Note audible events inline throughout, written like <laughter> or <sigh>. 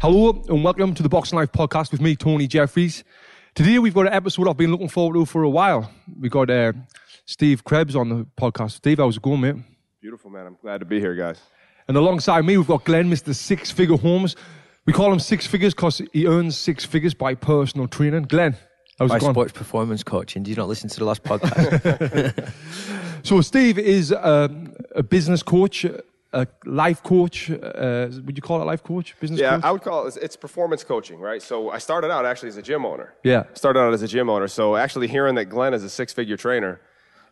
Hello and welcome to the Boxing Life podcast with me, Tony Jeffries. Today we've got an episode I've been looking forward to for a while. We got uh, Steve Krebs on the podcast. Steve, how's it going, mate? Beautiful, man. I'm glad to be here, guys. And alongside me, we've got Glenn, Mr. Six Figure Homes. We call him Six Figures because he earns six figures by personal training. Glenn, how's By it going? sports performance coaching. Did you not listen to the last podcast? <laughs> <laughs> So Steve is um, a business coach, a life coach. Uh, would you call it a life coach? Business Yeah, coach? I would call it, it's performance coaching, right? So I started out actually as a gym owner. Yeah. Started out as a gym owner. So actually hearing that Glenn is a six figure trainer,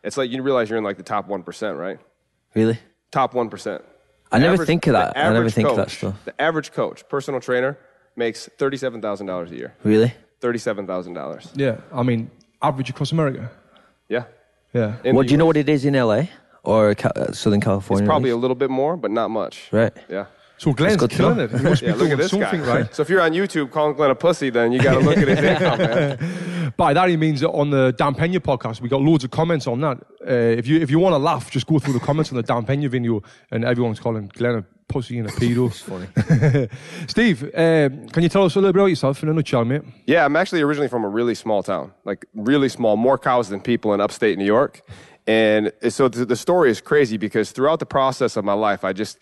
it's like you realize you're in like the top 1%, right? really? Top 1%. I never Average- think of that. the I never average think of that coach- stuff. The average coach, personal trainer, makes $37,000 a year. Really? $37,000. yeah, I mean, average across America. Yeah. Yeah. In Well, the do you know what it is in LA or Ca- uh, Southern California? It's probably a little bit more, but not much. Right. Yeah. So Glenn's good to killing know. it. He must Yeah, be look doing at this something guy. right. So if you're on YouTube calling Glenn a pussy, then you got to look at his income, man. <laughs> By that he means that on the Dan Pena podcast, we got loads of comments on that. Uh, if you if you want to laugh, just go through the comments on the Dan Pena video, and everyone's calling Glenn a pussy and a pedo. It's funny. <laughs> Steve, um, can you tell us a little bit about yourself in a nutshell, mate? Yeah, I'm actually originally from a really small town, like really small, more cows than people in upstate New York. And so the, the story is crazy because throughout the process of my life, I just,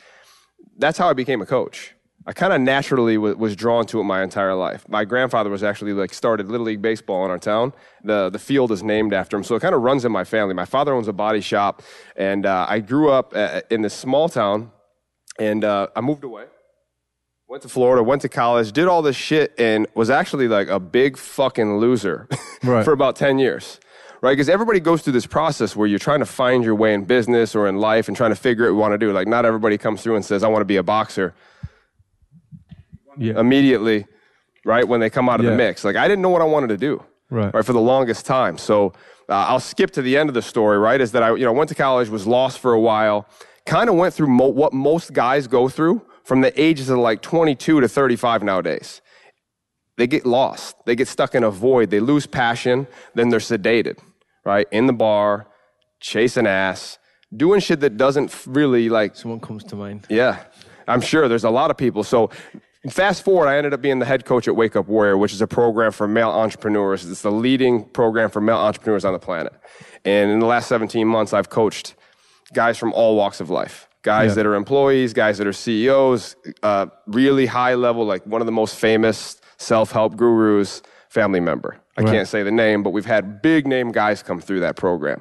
that's how I became a coach. I kind of naturally w- was drawn to it my entire life. My grandfather was actually like started Little League Baseball in our town. The, the field is named after him. So it kind of runs in my family. My father owns a body shop. And uh, I grew up uh, in this small town and uh, I moved away went to Florida, went to college, did all this shit, and was actually like a big fucking loser <laughs> Right. for about 10 years. Right? Because everybody goes through this process where you're trying to find your way in business or in life and trying to figure out what you want to do. Like, not everybody comes through and says, I want to be a boxer Yeah. immediately, right? When they come out of Yeah. the mix. Like, I didn't know what I wanted to do, Right. right for the longest time. So uh, I'll skip to the end of the story, right? Is that I, you know, went to college, was lost for a while, kind of went through mo- what most guys go through from the ages of like 22 to 35 nowadays. They get lost. They get stuck in a void. They lose passion. Then they're sedated, right? In the bar, chasing ass, doing shit that doesn't really like Someone comes to mind. yeah, I'm sure there's a lot of people. So, fast forward, I ended up being the head coach at Wake Up Warrior, which is a program for male entrepreneurs. It's the leading program for male entrepreneurs on the planet. And in the last 17 months, I've coached guys from all walks of life. Guys Yeah. that are employees, guys that are CEOs, uh, really high level, like one of the most famous self help gurus, family member. I Right. can't say the name, but we've had big name guys come through that program.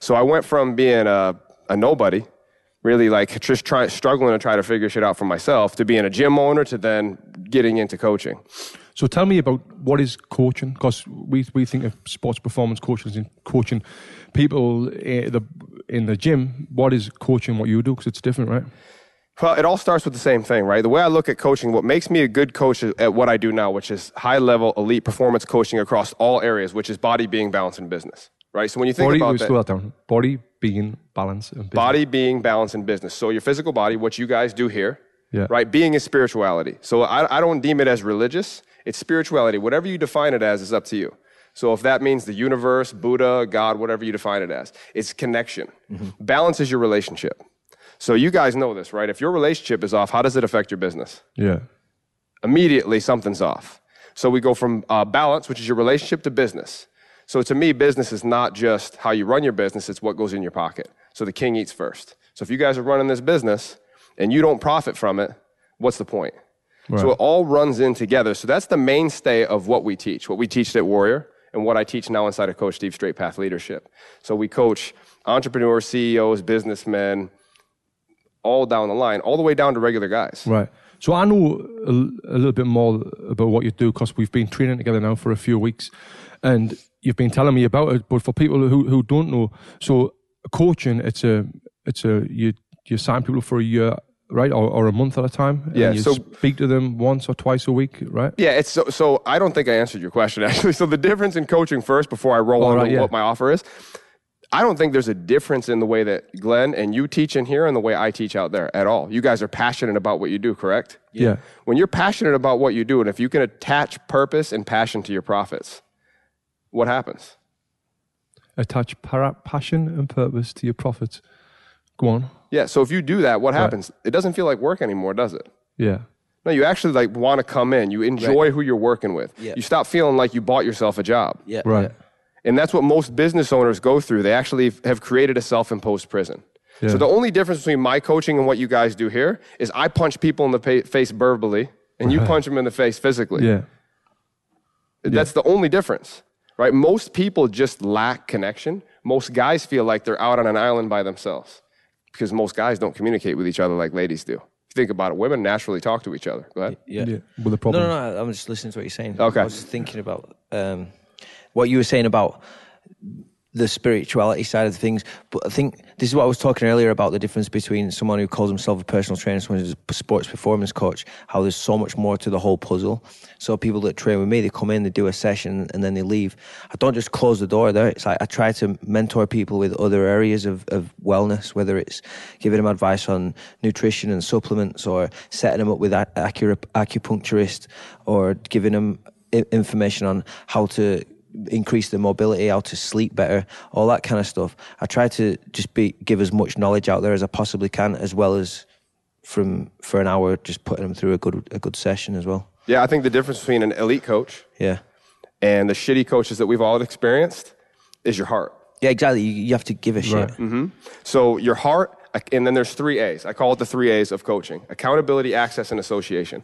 So I went from being a, a nobody really like just try, struggling to try to figure shit out for myself to being a gym owner to then getting into coaching. So tell me about what is coaching, because we, we think of sports performance coaching as in coaching people in the, in the gym. What is coaching what you do? Because it's different, right? Well, it all starts with the same thing, right? The way I look at coaching, what makes me a good coach at what I do now, which is high level elite performance coaching across all areas, which is body, being, balance, and business, right? So when you think Body, about that, slow that down. Body, being, balance, and business. body, being, balance, and business. So your physical body, what you guys do here, Yeah. right? Being is spirituality. So I, I don't deem it as religious. It's spirituality. Whatever you define it as is up to you. So if that means the universe, Buddha, God, whatever you define it as, it's connection. Mm-hmm. Balance is your relationship. So you guys know this, right? If your relationship is off, how does it affect your business? Yeah. immediately something's off. So we go from uh, balance, which is your relationship, to business. So to me, business is not just how you run your business, it's what goes in your pocket. So the king eats first. So if you guys are running this business and you don't profit from it, what's the point? So it all runs in together. So that's the mainstay of what we teach, what we teach at Warrior, and what I teach now inside of Coach Steve Straight Path Leadership. So we coach entrepreneurs, CEOs, businessmen, all down the line, all the way down to regular guys. Right. So I know a, a little bit more about what you do because we've been training together now for a few weeks, and you've been telling me about it. But for people who, who don't know, so coaching it's a it's a you you sign people for a year, right, or, or a month at a time. Yeah, you so- speak to them once or twice a week, right? Yeah, it's so, so I don't think I answered your question <laughs> actually. So the difference in coaching first before I roll All on right, to yeah. what my offer is. I don't think there's a difference in the way that Glenn and you teach in here and the way I teach out there at all. You guys are passionate about what you do, correct? Yeah. When you're passionate about what you do, and if you can attach purpose and passion to your profits, what happens? Attach para- passion and purpose to your profits. Go on. Yeah, so if you do that, what happens? It doesn't feel like work anymore, does it? Yeah. No, you actually like want to come in. You enjoy Right. who you're working with. Yeah. You stop feeling like you bought yourself a job. Yeah. Right. And that's what most business owners go through. They actually have created a self-imposed prison. Yeah. So the only difference between my coaching and what you guys do here is I punch people in the pa- face verbally, and you punch them in the face physically. Yeah. That's the only difference, right? Most people just lack connection. Most guys feel like they're out on an island by themselves because most guys don't communicate with each other like ladies do. If you think about it, women naturally talk to each other. Go ahead. Yeah. Yeah. With the No, problem. no, no. I'm just listening to what you're saying. Okay. I was just thinking about um, what you were saying about the spirituality side of things. But I think this is what I was talking earlier about the difference between someone who calls himself a personal trainer someone who's a sports performance coach, how there's so much more to the whole puzzle. So people that train with me, they come in, they do a session, and then they leave. I don't just close the door there. It's like I try to mentor people with other areas of, of wellness, whether it's giving them advice on nutrition and supplements or setting them up with acupuncturist or giving them information on how to increase their mobility, how to sleep better, all that kind of stuff. I try to just be give as much knowledge out there as I possibly can, as well as from for an hour just putting them through a good a good session as well. Yeah, I think the difference between an elite coach Yeah, and the shitty coaches that we've all experienced is your heart. yeah, exactly. You, you have to give a shit. Right. Mm-hmm. So your heart, and then there's three A's. I call it the three A's of coaching: accountability, access, and association.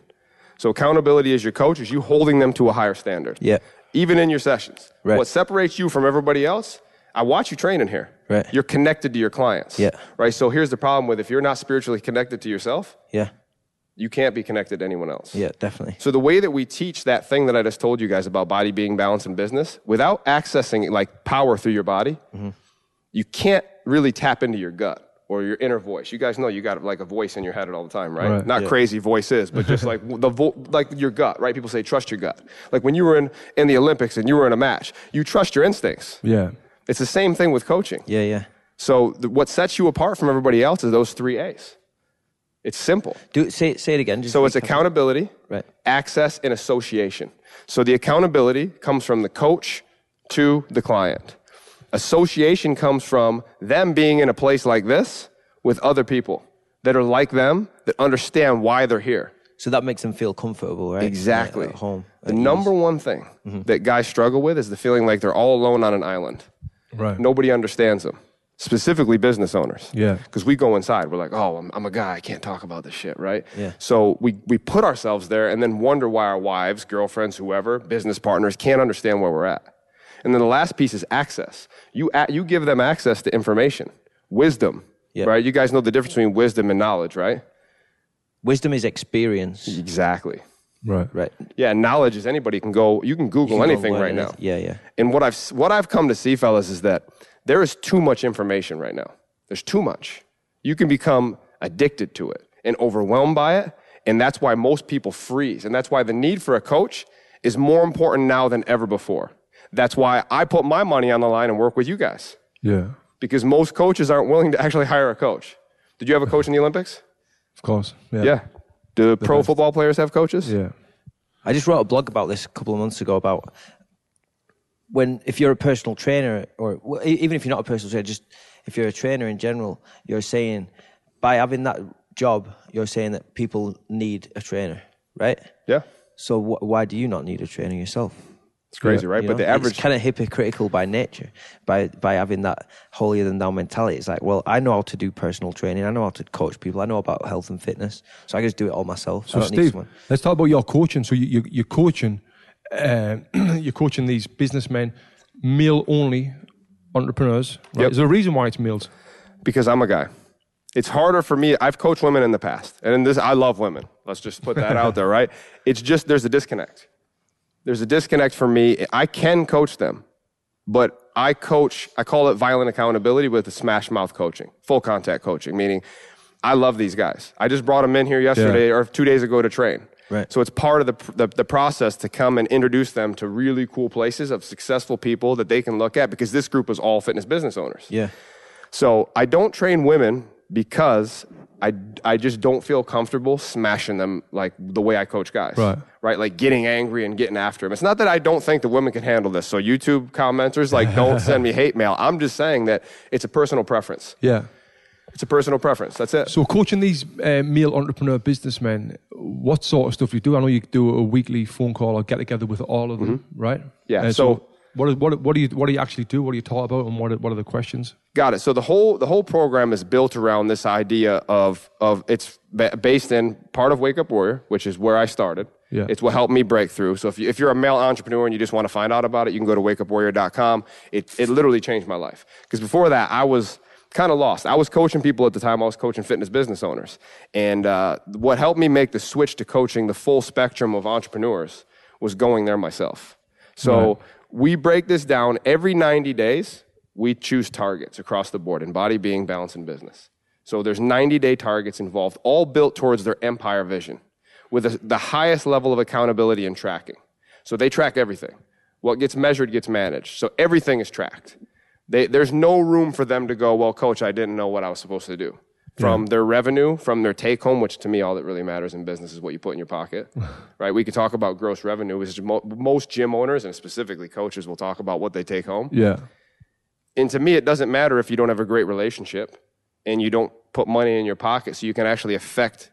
So accountability is your coach is you holding them to a higher standard. Yeah. Even in your sessions. Right. What separates you from everybody else? I watch you train in here. Right. You're connected to your clients. Yeah. Right. So here's the problem with if you're not spiritually connected to yourself, Yeah, you can't be connected to anyone else. yeah, definitely. So the way that we teach that thing that I just told you guys about body being balanced in business, without accessing like power through your body, mm-hmm. you can't really tap into your gut or your inner voice. You guys know you got like a voice in your head all the time, right? Right. Not crazy voices, but just like the vo- like your gut, right? People say trust your gut. Like when you were in in the Olympics and you were in a match, you trust your instincts. Yeah. It's the same thing with coaching. Yeah, yeah. So the, what sets you apart from everybody else is those three A's. It's simple. Do say say it again. Just So it's accountability, Right. access, and association. So the accountability comes from the coach to the client. Association comes from them being in a place like this with other people that are like them, that understand why they're here. So that makes them feel comfortable, right? Exactly. At home. The ease. number one thing mm-hmm. that guys struggle with is the feeling like they're all alone on an island. Right. Nobody understands them, specifically business owners. Yeah. Because we go inside, we're like, oh, I'm, I'm a guy, I can't talk about this shit, right? Yeah. So we, we put ourselves there and then wonder why our wives, girlfriends, whoever, business partners can't understand where we're at. And then the last piece is access. You, you give them access to information, wisdom, Yeah. right? You guys know the difference between wisdom and knowledge, right? Wisdom is experience, Exactly. Right. right? Yeah, knowledge is anybody can go, you can Google You can anything right now. Yeah, yeah. And what I've what I've come to see, fellas, is that there is too much information right now. There's too much. You can become addicted to it and overwhelmed by it, and that's why most people freeze. And that's why the need for a coach is more important now than ever before. That's why I put my money on the line and work with you guys Yeah. because most coaches aren't willing to actually hire a coach. Did you have a coach in the Olympics? Of course. Yeah. Yeah. Do pro football players have coaches? Yeah. I just wrote a blog about this a couple of months ago about when if you're a personal trainer or even if you're not a personal trainer, just if you're a trainer in general, you're saying by having that job, you're saying that people need a trainer, right? Yeah. So wh- why do you not need a trainer yourself? It's crazy, right? You But know? the average it's kind of hypocritical by nature, by by having that holier than thou mentality. It's like, well, I know how to do personal training, I know how to coach people, I know about health and fitness, so I can just do it all myself. I So Steve, someone. let's talk about your coaching. So you, you, you're coaching, uh, <clears throat> you're coaching these businessmen, male only entrepreneurs. Right? Yep. Is there a reason why it's males? because I'm a guy. It's harder for me. I've coached women in the past, and in this, I love women. Let's just put that out there, right? <laughs> It's just there's a disconnect. There's a disconnect for me. I can coach them, but I coach. I call it violent accountability with the smash mouth coaching, full contact coaching, meaning I love these guys. I just brought them in here yesterday or two days ago to train. Right. So it's part of the, the, the process to come and introduce them to really cool places of successful people that they can look at because this group is all fitness business owners. Yeah. So I don't train women because I, I just don't feel comfortable smashing them like the way I coach guys. Right. Right. Like getting angry and getting after them. It's not that I don't think the women can handle this. So YouTube commenters, like, <laughs> don't send me hate mail. I'm just saying that it's a personal preference. Yeah. It's a personal preference. That's it. So coaching these uh, male entrepreneur businessmen, what sort of stuff do you do? I know you do a weekly phone call or get together with all of them, right? Mm-hmm. Yeah, Uh, so- what, what what do you what do you actually do? What do you talk about, and what are, what are the questions? Got it. So the whole the whole program is built around this idea of of it's ba- based in part of Wake Up Warrior, which is where I started. Yeah. It's what helped me break through. So if you, if you're a male entrepreneur and you just want to find out about it, you can go to wakeupwarrior.com. It it literally changed my life because before that I was kind of lost. I was coaching people at the time. I was coaching fitness business owners, and uh, what helped me make the switch to coaching the full spectrum of entrepreneurs was going there myself. So Right. We break this down every 90 days. We choose targets across the board in body, being, balance, and business. So there's 90 day targets involved, all built towards their empire vision with the, highest level of accountability and tracking. So they track everything. What gets measured gets managed. So everything is tracked. They, there's no room for them to go, well, coach, I didn't know what I was supposed to do. From their revenue, from their take home, which to me, all that really matters in business is what you put in your pocket, <laughs> right? We could talk about gross revenue, which is mo- most gym owners and specifically coaches will talk about what they take home. Yeah, And to me, it doesn't matter if you don't have a great relationship and you don't put money in your pocket so you can actually affect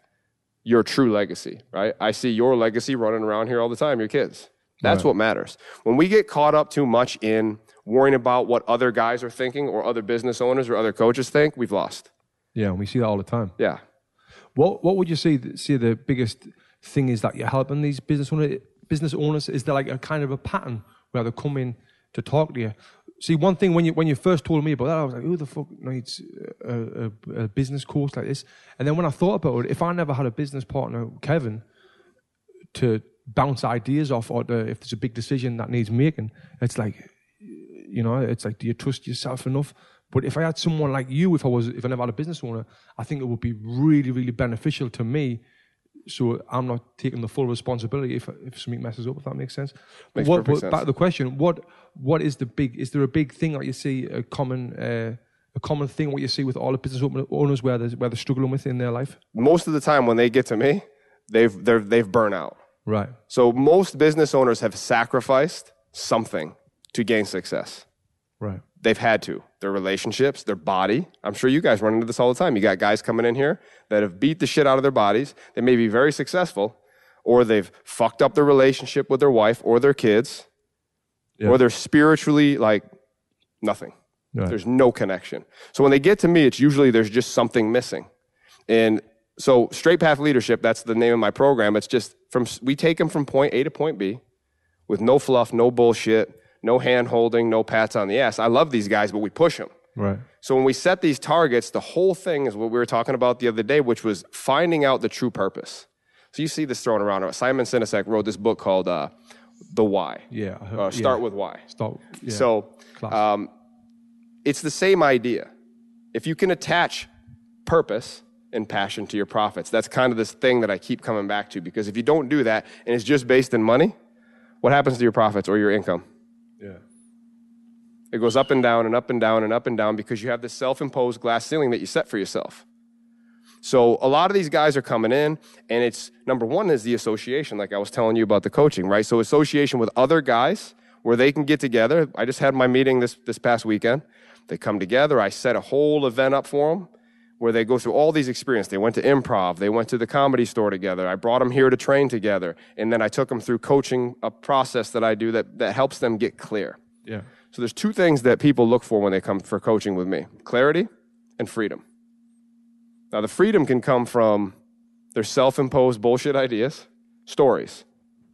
your true legacy, right? I see your legacy running around here all the time, your kids. That's what matters. When we get caught up too much in worrying about what other guys are thinking or other business owners or other coaches think, we've lost. Yeah, and we see that all the time. Yeah. What what would you say say the biggest thing is that you're helping these business owner, business owners? Is there like a kind of a pattern where they come in to talk to you? See, one thing when you when you first told me about that, I was like, "Who the fuck needs a, a, a business course like this?" And then when I thought about it, if I never had a business partner, Kevin, to bounce ideas off, or to, if there's a big decision that needs making, it's like, you know, it's like, do you trust yourself enough? But if I had someone like you, if I was, if I never had a business owner, I think it would be really, really beneficial to me. So I'm not taking the full responsibility if if something messes up. If that makes sense. Makes what, perfect but sense. Back to the question: what what is the big? Is there a big thing that you see a common uh, a common thing what you see with all the business owners where they're, where they're struggling with in their life? Most of the time when they get to me, they've, they're, they've burnt out. Right. So most business owners have sacrificed something to gain success. Right. They've had to. Their relationships, their body. I'm sure you guys run into this all the time. You got guys coming in here that have beat the shit out of their bodies. They may be very successful, or they've fucked up their relationship with their wife or their kids, Yeah. or they're spiritually like nothing. Right. There's no connection. So when they get to me, it's usually there's just something missing. And so straight path leadership, that's the name of my program. It's just from we take them from point A to point B with no fluff, no bullshit, no hand holding, no pats on the ass. I love these guys, but we push them. Right. So when we set these targets, the whole thing is what we were talking about the other day, which was finding out the true purpose. So you see this thrown around. Simon Sinek wrote this book called uh, The Why. Yeah. Heard- Uh, start yeah. with why. Start. Yeah. So um, it's the same idea. If you can attach purpose and passion to your profits, that's kind of this thing that I keep coming back to because if you don't do that and it's just based in money, what happens to your profits or your income? It goes up and down and up and down and up and down because you have this self imposed glass ceiling that you set for yourself. So a lot of these guys are coming in, and it's number one is the association, like I was telling you about the coaching, right? So association with other guys where they can get together. I just had my meeting this, this past weekend. They come together. I set a whole event up for them where they go through all these experiences. They went to improv. They went to the comedy store together. I brought them here to train together. And then I took them through coaching, a process that I do that, that helps them get clear. Yeah. So there's two things that people look for when they come for coaching with me clarity and freedom. Now, the freedom can come from their self imposed bullshit ideas, stories.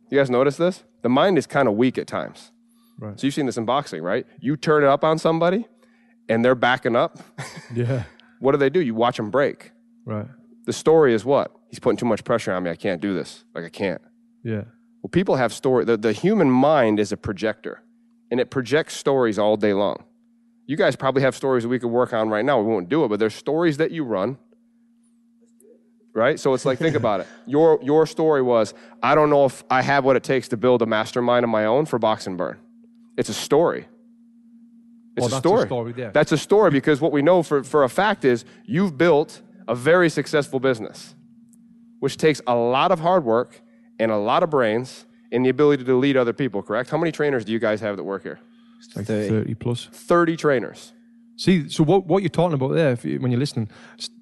You guys notice this? The mind is kind of weak at times. Right. So you've seen this in boxing, right? You turn it up on somebody and they're backing up. <laughs> Yeah. <laughs> what do they do? You watch them break. Right. The story is what? He's putting too much pressure on me. I can't do this. Like, I can't. Yeah. Well, people have story. The, the human mind is a projector, and it projects stories all day long. You guys probably have stories that we could work on right now. We won't do it, but there's stories that you run. Right? So it's like, think about it. <laughs> Your, your story was, I don't know if I have what it takes to build a mastermind of my own for Box and Burn. It's a story. It's Oh, a that's a story. story. That's a story because what we know for, for a fact is you've built a very successful business, which takes a lot of hard work and a lot of brains and the ability to lead other people, correct? How many trainers do you guys have that work here? Like 30. 30 plus. 30 trainers. See, so what what you're talking about there, if you, when you're listening,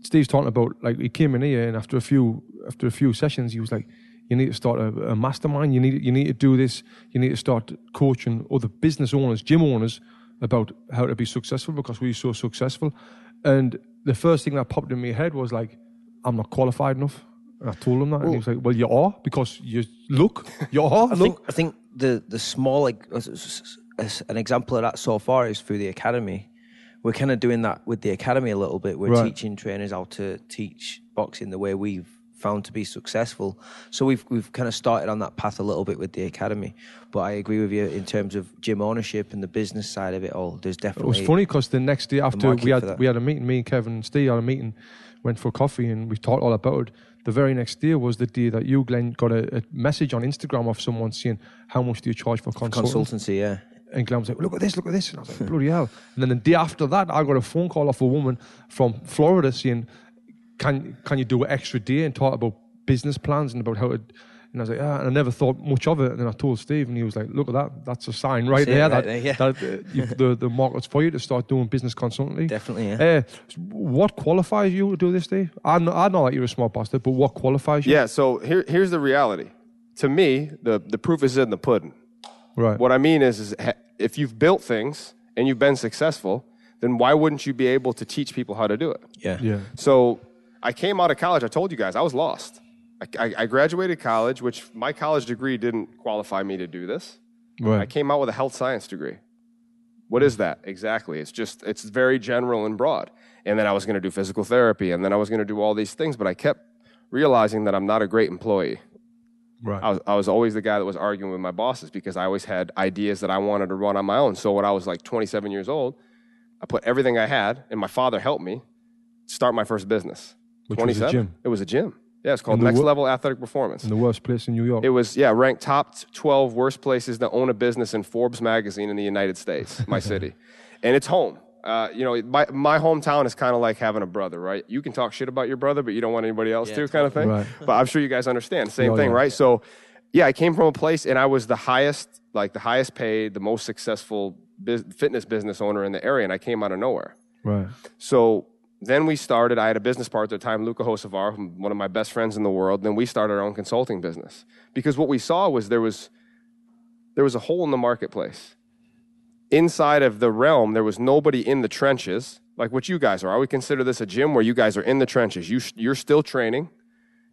Steve's talking about like he came in here and after a few after a few sessions, he was like, "You need to start a, a mastermind. You need you need to do this. You need to start coaching other business owners, gym owners, about how to be successful because we're so successful." And the first thing that popped in my head was like, "I'm not qualified enough." I told him that, and he was like, "Well, you are because you look, you <laughs> are. I look." think I think the the small like uh, as an example of that so far is through the academy. We're kind of doing that with the academy a little bit. We're Right. teaching trainers how to teach boxing the way we've found to be successful. So we've we've kind of started on that path a little bit with the academy. But I agree with you in terms of gym ownership and the business side of it all. There's It was funny because the next day after we had we had a meeting, me and Kevin and Steve had a meeting, went for coffee and we talked all about it. The very next day was the day that you, Glenn, got a, a message on Instagram of someone saying, "How much do you charge for consulting?" consultancy. Yeah, And Glenn was like, "Look at this, look at this," and I was like, "Bloody hell!" And then the day after that, I got a phone call off a woman from Florida saying, "Can can you do an extra day and talk about business plans and about how to?" And I was like, "Ah," and I never thought much of it. And then I told Steve, and he was like, "Look at that, that's a sign right See there right that, there, yeah. that uh, <laughs> the the market's for you to start doing business consultancy." definitely. Yeah. Uh, what qualifies you to do this, Dave? I know, I know that you're a smart bastard, but what qualifies you? Yeah, so here, here's the reality. To me, the, the proof is in the pudding. Right. What I mean is, is if you've built things and you've been successful, then why wouldn't you be able to teach people how to do it? yeah. Yeah. So I came out of college. I told you guys I was lost. I, I, graduated college, which my college degree didn't qualify me to do this. I came out with a health science degree. What is that exactly? It's just it's very general and broad. And then I was going to do physical therapy, and then I was going to do all these things, but I kept realizing that I'm not a great employee. Right. I was, I was always the guy that was arguing with my bosses because I always had ideas that I wanted to run on my own. So when I was like 27 years old, I put everything I had, and my father helped me start my first business. Which was a gym. It was a gym. Yeah, it's called Next wo- Level Athletic Performance. In the worst place in New York. It was yeah ranked top 12 worst places to own a business in Forbes magazine in the United States, my <laughs> city, and it's home. Uh, you know, my, my hometown is kind of like having a brother, right? You can talk shit about your brother, but you don't want anybody else Yeah, to, kind of thing. Right. But I'm sure you guys understand. Same Oh, thing, yeah. right? So, yeah, I came from a place and I was the highest, like the highest paid, the most successful bus- fitness business owner in the area, and I came out of nowhere. right. So then we started. I had a business partner at the time, Luca Hosevar, one of my best friends in the world. Then we started our own consulting business because what we saw was there was there was a hole in the marketplace. Inside of the realm, there was nobody in the trenches like what you guys are. I would consider this a gym where you guys are in the trenches. You you're still training,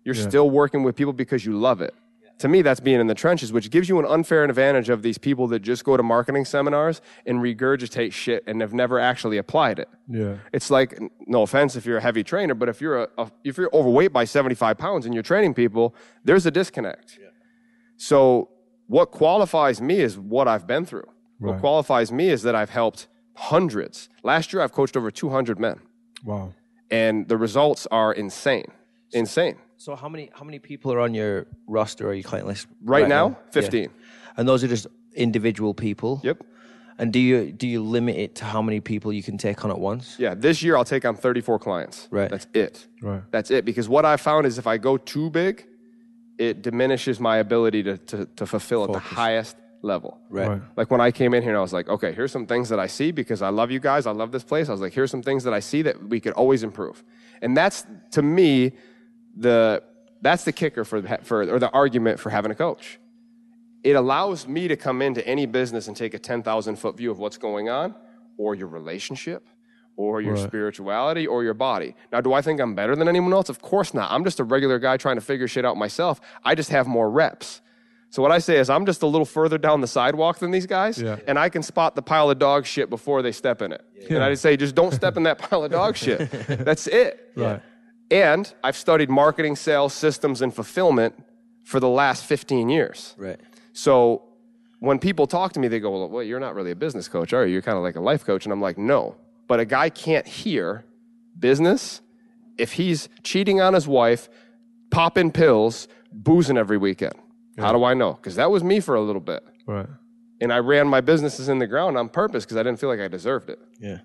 you're still working with people because you love it. To me, that's being in the trenches, which gives you an unfair advantage of these people that just go to marketing seminars and regurgitate shit and have never actually applied it. Yeah. It's like, no offense if you're a heavy trainer, but if you're a, a if you're overweight by 75 pounds and you're training people, there's a disconnect. Yeah. So what qualifies me is what I've been through. What qualifies me is that I've helped hundreds. Last year, I've coached over 200 men, Wow. and the results are insane. Insane. So how many how many people are on your roster or your client list Right, now, Yeah. 15. And those are just individual people. Yep. And do you do you limit it to how many people you can take on at once? Yeah, this year I'll take on 34 clients. Right. That's it. Right. That's it. Because what I found is if I go too big, it diminishes my ability to, to, to fulfill at the highest level. Right. Right. Like when I came in here and I was like, okay, here's some things that I see because I love you guys. I love this place. I was like, here's some things that I see that we could always improve. And that's to me the that's the kicker for the- for or the argument for having a coach. It allows me to come into any business and take a 10,000 foot view of what's going on or your relationship or your Right. spirituality or your body. Now, do I think I'm better than anyone else? Of course not. I'm just a regular guy trying to figure shit out myself. I just have more reps. So what I say is I'm just a little further down the sidewalk than these guys, Yeah. and I can spot the pile of dog shit before they step in it. And I just say, just don't step in that <laughs> pile of dog shit. <laughs> That's it. Right. And I've studied marketing, sales, systems, and fulfillment for the last 15 years. Right. So when people talk to me, they go, well, well, you're not really a business coach, are you? You're kind of like a life coach. And I'm like, no. But a guy can't hear business if he's cheating on his wife, popping pills, boozing every weekend. How do I know? Because that was me for a little bit. Right. And I ran my businesses in the ground on purpose because I didn't feel like I deserved it. Yeah.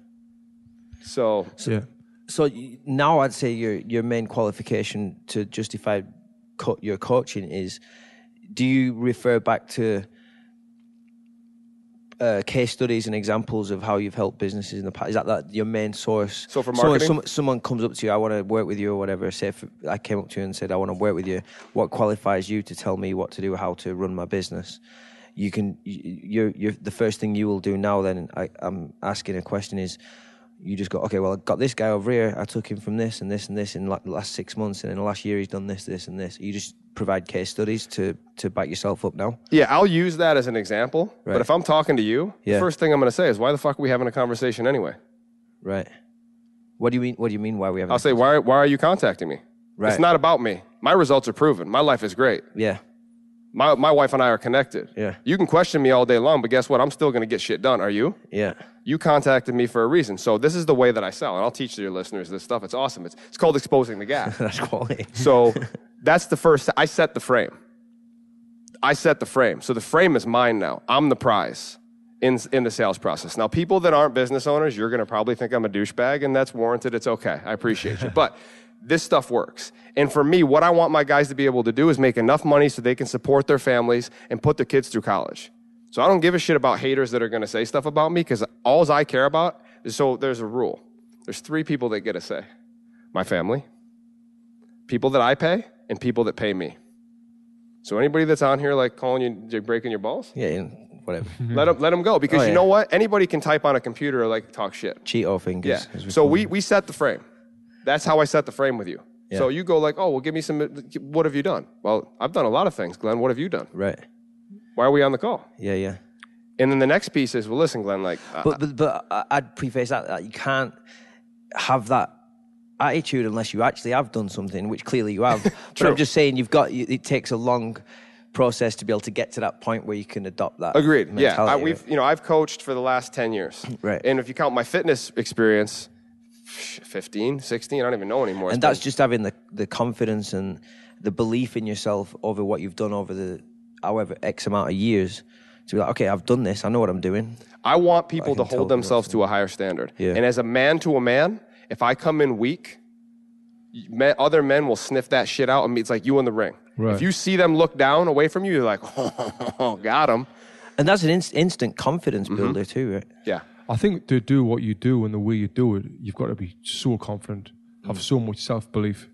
So Yeah. So now I'd say your your main qualification to justify co- your coaching is do you refer back to uh, case studies and examples of how you've helped businesses in the past? Is that, that your main source? So for Someone- marketing? some- someone comes up to you, I want to work with you or whatever. Say if I came up to you and said, I want to work with you. What qualifies you to tell me what to do, how to run my business? You can. you- You're, you're the first thing you will do now. Then I, I'm asking a question is. You just go, okay, well, I got this guy over here. I took him from this and this and this in like the last six months, and in the last year he's done this, this, and this. You just provide case studies to to back yourself up now. Yeah, I'll use that as an example. Right. But if I'm talking to you, Yeah. the first thing I'm going to say is, why the fuck are we having a conversation anyway? Right. What do you mean? What do you mean? Why we have? I'll say, why, why are you contacting me? Right. It's not about me. My results are proven. My life is great. Yeah. My, my wife and I are connected. Yeah. You can question me all day long, but guess what? I'm still going to get shit done. Are you? Yeah. You contacted me for a reason. So this is the way that I sell. And I'll teach your listeners this stuff. It's awesome. It's, it's called exposing the gap. <laughs> That's quality. So that's the first. I set the frame. I set the frame. So the frame is mine now. I'm the prize in in the sales process. Now, people that aren't business owners, you're going to probably think I'm a douchebag, and that's warranted. It's okay. I appreciate you, <laughs> but. This stuff works. And for me, what I want my guys to be able to do is make enough money so they can support their families and put their kids through college. So I don't give a shit about haters that are going to say stuff about me because all I care about is so there's a rule. There's three people that get a say my family, people that I pay, and people that pay me. So anybody that's on here like calling you you're breaking your balls, Yeah. yeah, Whatever. <laughs> let them let them go because Oh, you yeah. know what? Anybody can type on a computer or like talk shit. Cheeto fingers. Yeah. So we we set the frame. That's how I set the frame with you. Yeah. So you go like, oh, well, give me some. What have you done? Well, I've done a lot of things, Glenn. What have you done? Right. Why are we on the call? Yeah. Yeah. And then the next piece is, well, listen, Glenn. Like, uh, But but but I- I'd preface that, that you can't have that attitude unless you actually have done something, which clearly you have. <laughs> but True. I'm just saying you've got. It takes a long process to be able to get to that point where you can adopt that. Agreed. Yeah, I, we've you know I've coached for the last ten years. Right. And if you count my fitness experience, 15, 16, I don't even know anymore. and It's that's been- just having the the confidence and the belief in yourself over what you've done over the however x amount of years to be like, okay, I've done this. I know what I'm doing. I want people I to hold themselves to a higher standard. Yeah. And as a man to a man, if I come in weak, men, other men will sniff that shit out, and it's like you in the ring. Right. If you see them look down away from you, you're like, <laughs> oh, got him. And that's an inst- instant confidence Mm-hmm. builder too, right? Yeah. I think to do what you do and the way you do it, you've got to be so confident, have hmm. so much self belief.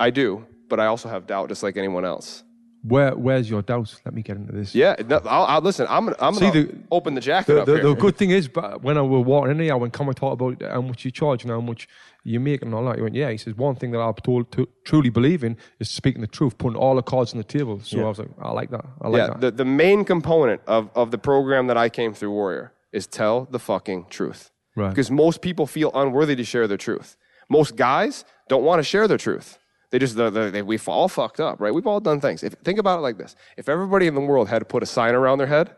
I do, but I also have doubt, just like anyone else. Where where's your doubts? Let me get into this. Yeah, no, I'll, I'll listen. I'm gonna, I'm See, gonna the- open the jacket The, up the, here. the good thing is, but when I was walking in here, when Cameron talked about how much you charge and how much you make and all that, he went, "Yeah." He says one thing that I've told to truly believe in is speaking the truth, putting all the cards on the table. So Yeah. I was like, "I like that. I like yeah, that." the, the main component of, of the program that I came through Warrior is tell the fucking truth. Right. Because most people feel unworthy to share their truth. Most guys don't want to share their truth. They just, they, they, we've all fucked up, right? We've all done things. If, think about it like this if everybody in the world had to put a sign around their head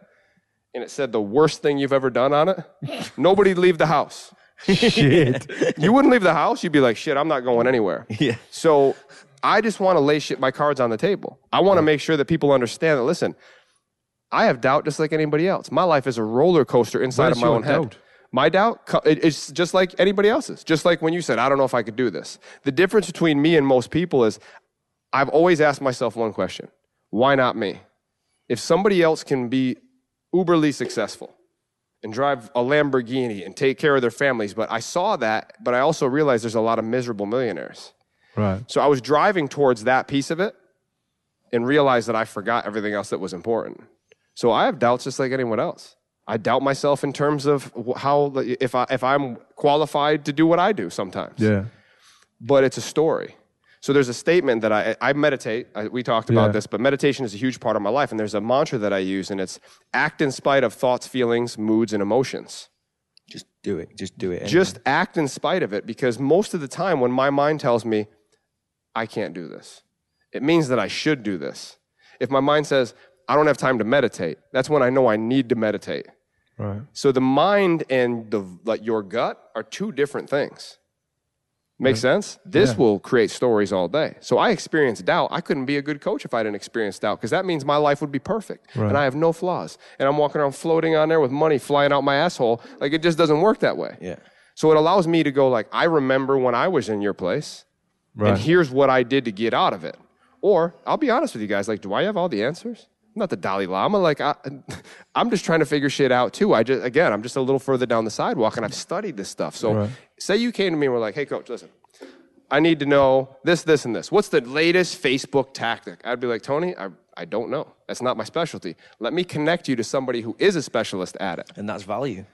and it said the worst thing you've ever done on it, <laughs> nobody'd leave the house. Shit. <laughs> You wouldn't leave the house. You'd be like, shit, I'm not going anywhere. <laughs> Yeah. So I just want to lay shit, my cards on the table. I want to make sure that people understand that, listen, I have doubt just like anybody else. My life is a roller coaster inside of my own head. My doubt, it's just like anybody else's. Just like when you said, I don't know if I could do this. The difference between me and most people is I've always asked myself one question why not me? If somebody else can be uberly successful and drive a Lamborghini and take care of their families, but I saw that, but I also realized there's a lot of miserable millionaires. right. So I was driving towards that piece of it and realized that I forgot everything else that was important. So I have doubts just like anyone else. I doubt myself in terms of how if I if I'm qualified to do what I do sometimes. Yeah. But it's a story. So there's a statement that I I meditate. I, we talked about Yeah. this, but meditation is a huge part of my life. And there's a mantra that I use, and it's act in spite of thoughts, feelings, moods, and emotions. Just do it. Just do it. anyway. Just act in spite of it because most of the time when my mind tells me, I can't do this, it means that I should do this. If my mind says, I don't have time to meditate, that's when I know I need to meditate. Right. So the mind and the like your gut are two different things. Make sense? This Yeah. will create stories all day. So I experience doubt. I couldn't be a good coach if I didn't experience doubt because that means my life would be perfect Right. and I have no flaws. And I'm walking around floating on there with money flying out my asshole. Like it just doesn't work that way. Yeah. So it allows me to go like, I remember when I was in your place, Right. and here's what I did to get out of it. Or I'll be honest with you guys, like, do I have all the answers? I'm not the Dalai Lama. Like I, <laughs> I'm just trying to figure shit out too. I just again, I'm just a little further down the sidewalk, and I've studied this stuff. So, Right. say you came to me and were like, "Hey, coach, listen, I need to know this, this, and this. What's the latest Facebook tactic?" I'd be like, "Tony, I, I don't know. That's not my specialty. Let me connect you to somebody who is a specialist at it." And that's value.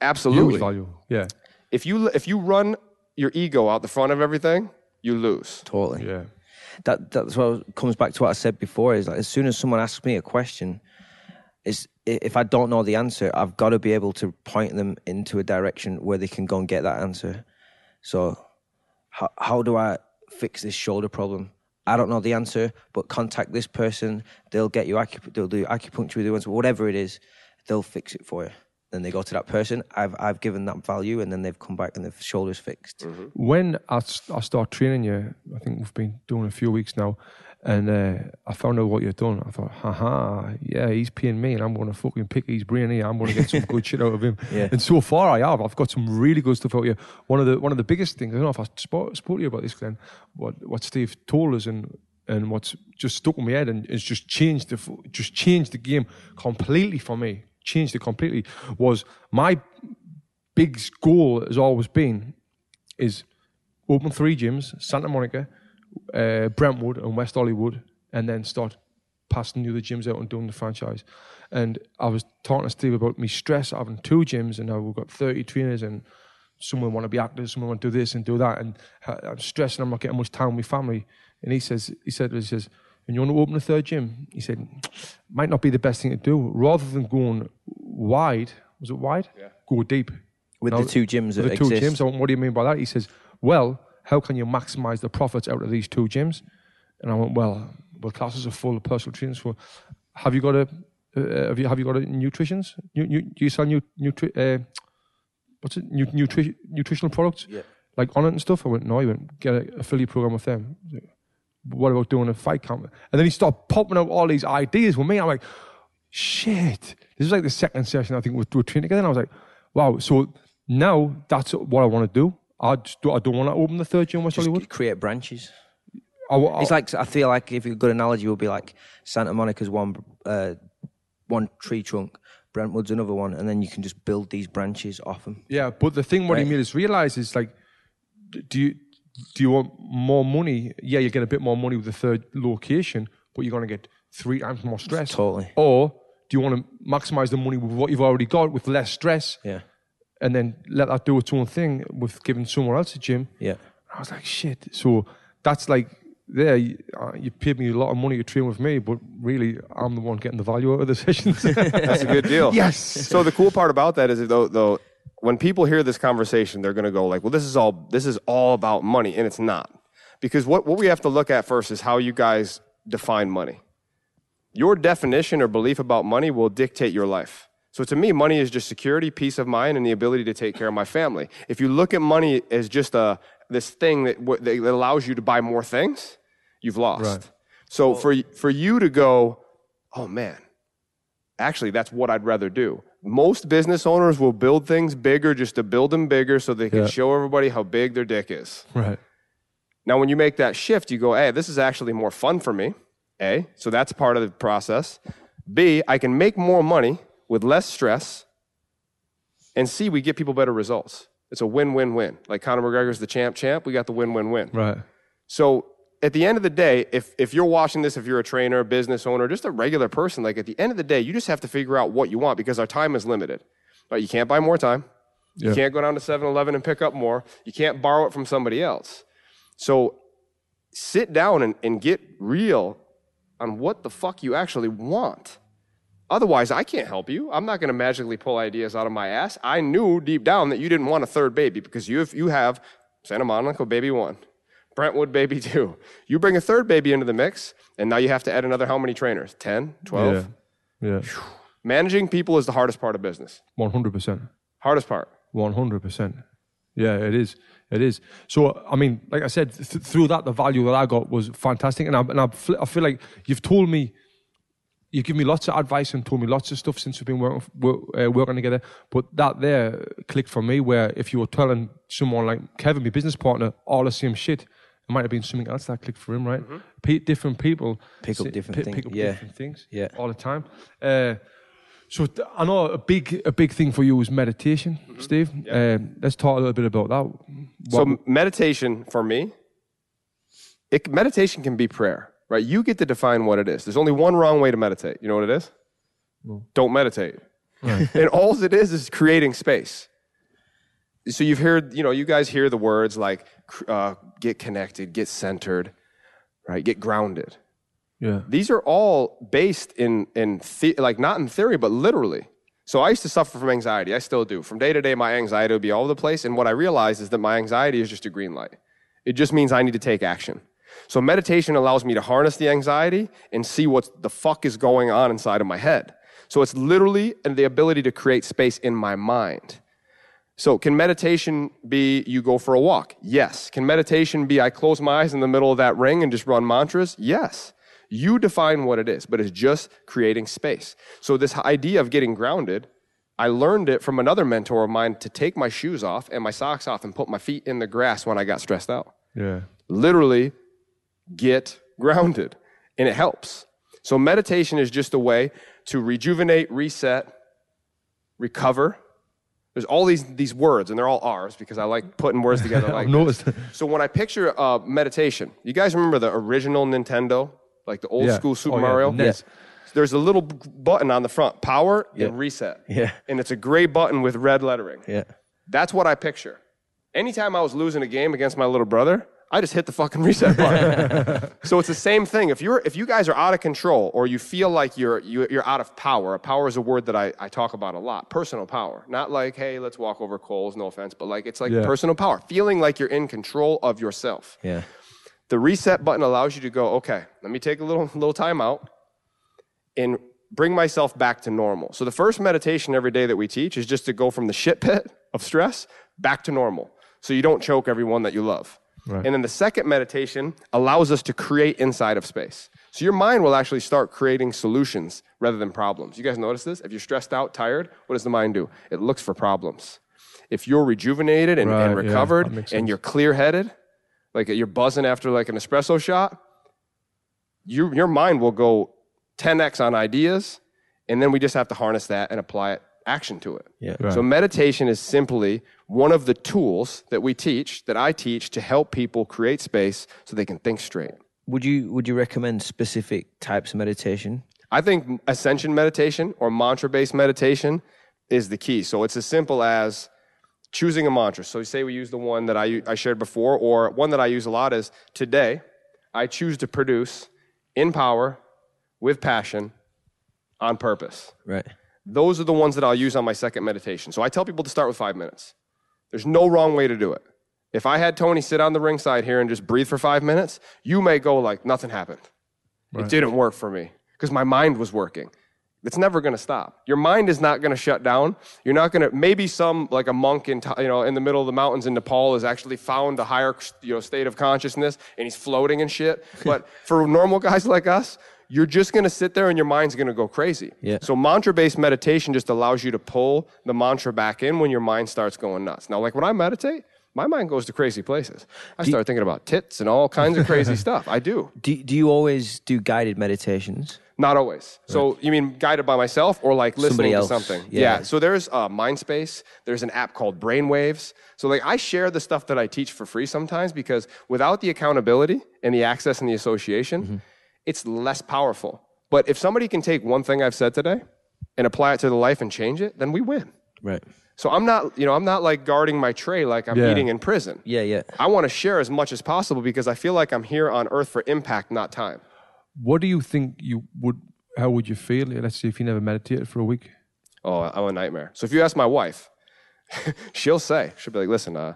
Absolutely. Huge value. Yeah. If you if you run your ego out the front of everything, you lose. Totally. Yeah. That that's what comes back to what I said before. Is like as soon as someone asks me a question, is if I don't know the answer, I've got to be able to point them into a direction where they can go and get that answer. So, how how do I fix this shoulder problem? I don't know the answer, but contact this person. They'll get you they'll do acupuncture with you, whatever it is. They'll fix it for you. Then they go to that person. I've I've given that value, and then they've come back and their shoulders fixed. when I, I start training you, I think we've been doing a few weeks now, and uh, I found out what you've done. I thought, haha, yeah, he's paying me, and I'm going to fucking pick his brain here. I'm going to get some good <laughs> shit out of him. Yeah. And so far, I have. I've got some really good stuff out here. One of the one of the biggest things. I don't know if I spoke, spoke to you about this, Glenn. What what Steve told us and. And what's just stuck in my head and it's just changed the just changed the game completely for me. Changed it completely. Was my big goal has always been is open three gyms, Santa Monica, uh, Brentwood, and West Hollywood, and then start passing the other gyms out and doing the franchise. And I was talking to Steve about me stress having two gyms, and now we've got 30 trainers, and someone want to be actors, someone want to do this and do that, and I'm stressing. I'm not getting much time with family. And he says, he said, he says, and you want to open a third gym? He said, might not be the best thing to do. Rather than going wide, was it wide? Yeah. Go deep. With Now, the two gyms with that the two exist. gyms. I went, what do you mean by that? He says, well, how can you maximize the profits out of these two gyms? And I went, well, well, classes are full of personal trainers. For have you got a uh, have you have you got a nutritions? You, you, do you sell new nutri- uh, what's it? Nu- nutri- nutritional products? Yeah. Like on it and stuff. I went, no. He went, get a affiliate program with them. I was like, What about doing a fight camp? And then he started popping out all these ideas with me. I'm like, shit. This is like the second session I think we're, we're training together. And I was like, wow. So now that's what I want to do. I just do, I don't want to open the third gym in West Just Hollywood. create branches. I, I, It's like I feel like if a good analogy would be like Santa Monica's one uh, one tree trunk, Brentwood's another one, and then you can just build these branches off them. Yeah, but the thing what he Right. made us realize is like, do you do you want more money? Yeah, you get a bit more money with the third location, but you're going to get three times more stress. Totally. Or do you want to maximize the money with what you've already got with less stress, Yeah, and then let that do its own thing with giving someone else a gym? yeah. I was like, shit. So that's like, there, you, uh, you paid me a lot of money to train with me, but really, I'm the one getting the value out of the <laughs> sessions. That's a good deal. yes. So the cool part about that is though, though when people hear this conversation, they're going to go like, "Well, this is all this is all about money," and it's not. Because what what we have to look at first is how you guys define money. Your definition or belief about money will dictate your life. So to me, money is just security, peace of mind, and the ability to take care of my family. If you look at money as just a this thing that, w- that allows you to buy more things, you've lost. Right. So for for you to go, oh man, actually that's what I'd rather do. Most business owners will build things bigger just to build them bigger so they can Yeah. show everybody how big their dick is. Right. Now, when you make that shift, you go, hey, this is actually more fun for me. A, so that's part of the process. B, I can make more money with less stress. And C, we get people better results. It's a win win win. Like Conor McGregor's the champ champ, we got the win win win. Right. So at the end of the day, if, if you're watching this, if you're a trainer, a business owner, just a regular person, like at the end of the day, you just have to figure out what you want because our time is limited. Right? You can't buy more time. You Yeah. can't go down to 7 Eleven and pick up more. You can't borrow it from somebody else. So sit down and, and get real on what the fuck you actually want. Otherwise, I can't help you. I'm not going to magically pull ideas out of my ass. I knew deep down that you didn't want a third baby because you have, you have Santa Monica baby one, Brentwood baby two. You bring a third baby into the mix, and now you have to add another how many trainers? 10, 12? Yeah. Yeah. Managing people is the hardest part of business. One hundred percent. Hardest part. One hundred percent. Yeah, it is. It is. So, I mean, like I said, th- through that, the value that I got was fantastic, and I and I, fl- I feel like you've told me, you've given me lots of advice and told me lots of stuff since we've been working work, uh, working together. But that there clicked for me, where if you were telling someone like Kevin, my business partner, all the same shit, it might have been something else that clicked for him, right? Pe- different people Pick up different pick, things, Pick up yeah. different things, Yeah. all the time. Uh, so th- I know a big a big thing for you is meditation, Steve. Um, let's talk a little bit about that. So What- m- meditation for me, it, meditation can be prayer, right? You get to define what it is. There's only one wrong way to meditate. You know what it is? Don't meditate. <laughs> and all it is is creating space. So you've heard, you know, you guys hear the words like uh, get connected, get centered, right? Get grounded. yeah, These are all based in in the, like not in theory, but literally. So I used to suffer from anxiety. I still do. From day to day, my anxiety would be all over the place. And what I realized is that my anxiety is just a green light. It just means I need to take action. So meditation allows me to harness the anxiety and see what the fuck is going on inside of my head. So it's literally the ability to create space in my mind. So, can meditation be you go for a walk? Yes. Can meditation be I close my eyes in the middle of that ring and just run mantras? Yes. You define what it is, but it's just creating space. So, this idea of getting grounded, I learned it from another mentor of mine to take my shoes off and my socks off and put my feet in the grass when I got stressed out. yeah, Literally, get grounded, and it helps. So, meditation is just a way to rejuvenate, reset, recover. There's all these, these words, and they're all R's because I like putting words <laughs> together like noticed. So when I picture uh, meditation, you guys remember the original Nintendo, like the old Yeah. school Super Oh, yeah, Mario? the NES. There's a little button on the front, power Yeah. and reset. <laughs> Yeah. And it's a gray button with red lettering. Yeah. That's what I picture. Anytime I was losing a game against my little brother, I just hit the fucking reset button. <laughs> so it's the same thing. If you're if you guys are out of control or you feel like you're you, you're out of power, power is a word that I, I talk about a lot. Personal power. Not like, hey, let's walk over coals, no offense, but like it's like Yeah. personal power. Feeling like you're in control of yourself. Yeah. The reset button allows you to go, okay, let me take a little little time out and bring myself back to normal. So the first meditation every day that we teach is just to go from the shit pit of stress back to normal. So you don't choke everyone that you love. Right. And then the second meditation allows us to create inside of space. So your mind will actually start creating solutions rather than problems. You guys notice this? If you're stressed out, tired, what does the mind do? It looks for problems. If you're rejuvenated and, and Right, yeah, recovered makes and you're clear headed, like you're buzzing after like an espresso shot, you, your mind will go 10x on ideas, and then we just have to harness that and apply it, action to it. Yeah. Right. So meditation is simply one of the tools that we teach, that I teach to help people create space so they can think straight. Would you would you recommend specific types of meditation? I think ascension meditation or mantra based meditation is the key. So it's as simple as choosing a mantra. So say we use the one that I, I shared before, or one that I use a lot is today, I choose to produce in power, with passion, on purpose. Right. Those are the ones that I'll use on my second meditation. So I tell people to start with five minutes. There's no wrong way to do it. If I had Tony sit on the ringside here and just breathe for five minutes, you may go like nothing happened. It didn't work for me because my mind was working. It's never going to stop. Your mind is not going to shut down. You're not going to. Maybe some like a monk in you know in the middle of the mountains in Nepal has actually found a higher you know state of consciousness and he's floating and shit. <laughs> But for normal guys like us, you're just going to sit there and your mind's going to go crazy. Yeah. So mantra-based meditation just allows you to pull the mantra back in when your mind starts going nuts. Now, like when I meditate, my mind goes to crazy places. I start thinking about tits and all kinds of crazy <laughs> stuff. I do. Do do you always do guided meditations? Not always. So you mean guided by myself or like listening to something? yeah. So there's uh, Mindspace. There's an app called Brainwaves. So like I share the stuff that I teach for free sometimes because without the accountability and the access and the association, Mm-hmm. It's less powerful. But if somebody can take one thing I've said today and apply it to the life and change it, then we win. Right. So I'm not, you know, I'm not like guarding my tray like I'm Yeah. eating in prison. Yeah. Yeah. I want to share as much as possible because I feel like I'm here on earth for impact, not time. What do you think you would? How would you feel? Let's say if you never meditated for a week. Oh, I'm a nightmare. So if you ask my wife, <laughs> she'll say, she'll be like, listen, uh,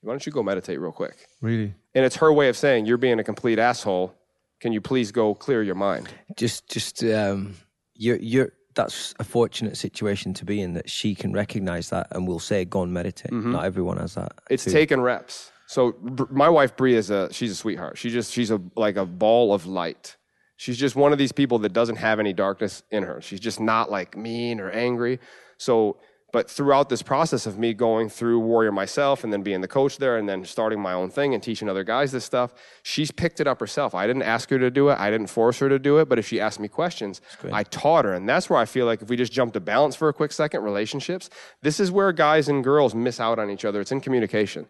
why don't you go meditate real quick? Really? And it's her way of saying, you're being a complete asshole. Can you please go clear your mind? Just just um, you're you're. That's a fortunate situation to be in that she can recognize that and will say, "Go and meditate." Not everyone has that. It's too. taking reps. So Br- my wife Brie is a she's a sweetheart. She just she's a like a ball of light. She's just one of these people that doesn't have any darkness in her. She's just not like mean or angry. So But throughout this process of me going through Warrior myself and then being the coach there and then starting my own thing and teaching other guys this stuff, she's picked it up herself. I didn't ask her to do it. I didn't force her to do it. But if she asked me questions, I taught her. And that's where I feel like if we just jump to balance for a quick second, relationships, this is where guys and girls miss out on each other. It's in communication.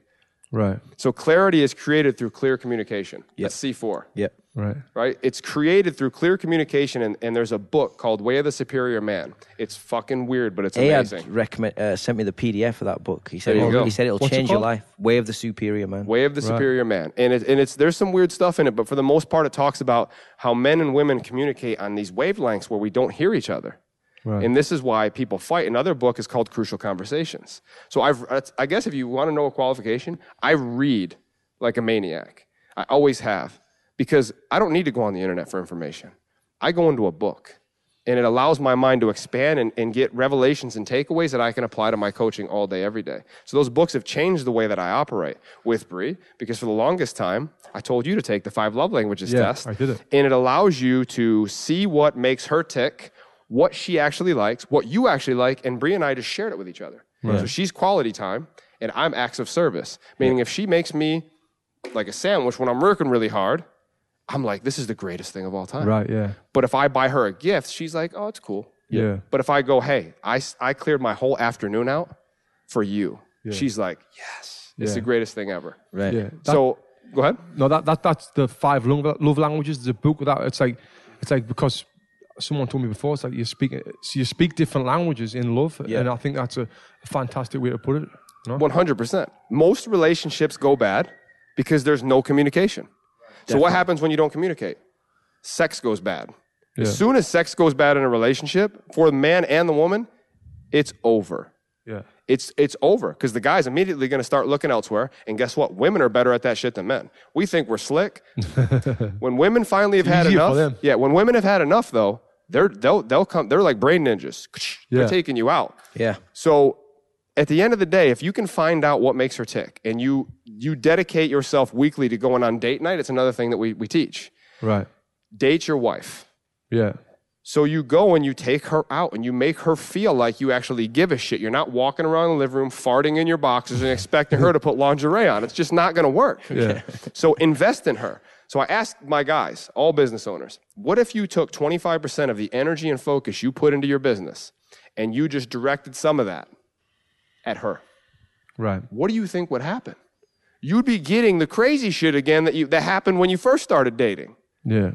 Right. So clarity is created through clear communication. That's C4 Yep. Right. right? It's created through clear communication, and, and there's a book called Way of the Superior Man. It's fucking weird, but it's Ayad amazing. recommend uh, sent me the PDF of that book. He said There you it, go. he said it'll What's it change your called? life. Way of the Superior Man. Way of the Superior Man, and it, and it's there's some weird stuff in it, but for the most part, it talks about how men and women communicate on these wavelengths where we don't hear each other. Right. And this is why people fight. Another book is called Crucial Conversations. So I've, I guess if you want to know a qualification, I read like a maniac. I always have because I don't need to go on the internet for information. I go into a book and it allows my mind to expand and, and get revelations and takeaways that I can apply to my coaching all day, every day. So those books have changed the way that I operate with Bree because for the longest time, I told you to take the five love languages Yeah, test. I did it. And it allows you to see what makes her tick, what she actually likes, what you actually like, and Brie and I just shared it with each other. So she's quality time, and I'm acts of service. Meaning, if she makes me like a sandwich when I'm working really hard, I'm like, this is the greatest thing of all time. Right. Yeah. But if I buy her a gift, she's like, oh, it's cool. Yeah. But if I go, hey, I, I cleared my whole afternoon out for you, she's like, yes, it's Yeah. the greatest thing ever. Right. Yeah. That- so go ahead. No, that, that that's the five love, love languages. There's a book with that. It's like it's like because someone told me before. It's like you speak so you speak different languages in love, Yeah. and I think that's a, fantastic way to put it. One hundred percent. Most relationships go bad because there's no communication. So what happens when you don't communicate? Sex goes bad. Yeah. As soon as sex goes bad in a relationship, for the man and the woman, it's over. Yeah. It's it's over because the guy's immediately going to start looking elsewhere. And guess what? Women are better at that shit than men. We think we're slick. <laughs> when women finally have had enough, yeah. When women have had enough, though, they're they'll they'll come. They're like brain ninjas. They're taking you out. Yeah. So at the end of the day, if you can find out what makes her tick and you you dedicate yourself weekly to going on date night, it's another thing that we, we teach. Right. Date your wife. Yeah. So you go and you take her out and you make her feel like you actually give a shit. You're not walking around the living room farting in your boxes and expecting her to put lingerie on. It's just not going to work. <laughs> Yeah. So invest in her. So I asked my guys, all business owners, what if you took 25% of the energy and focus you put into your business and you just directed some of that at her? Right. what do you think would happen? You'd be getting the crazy shit again that you that happened when you first started dating. Yeah.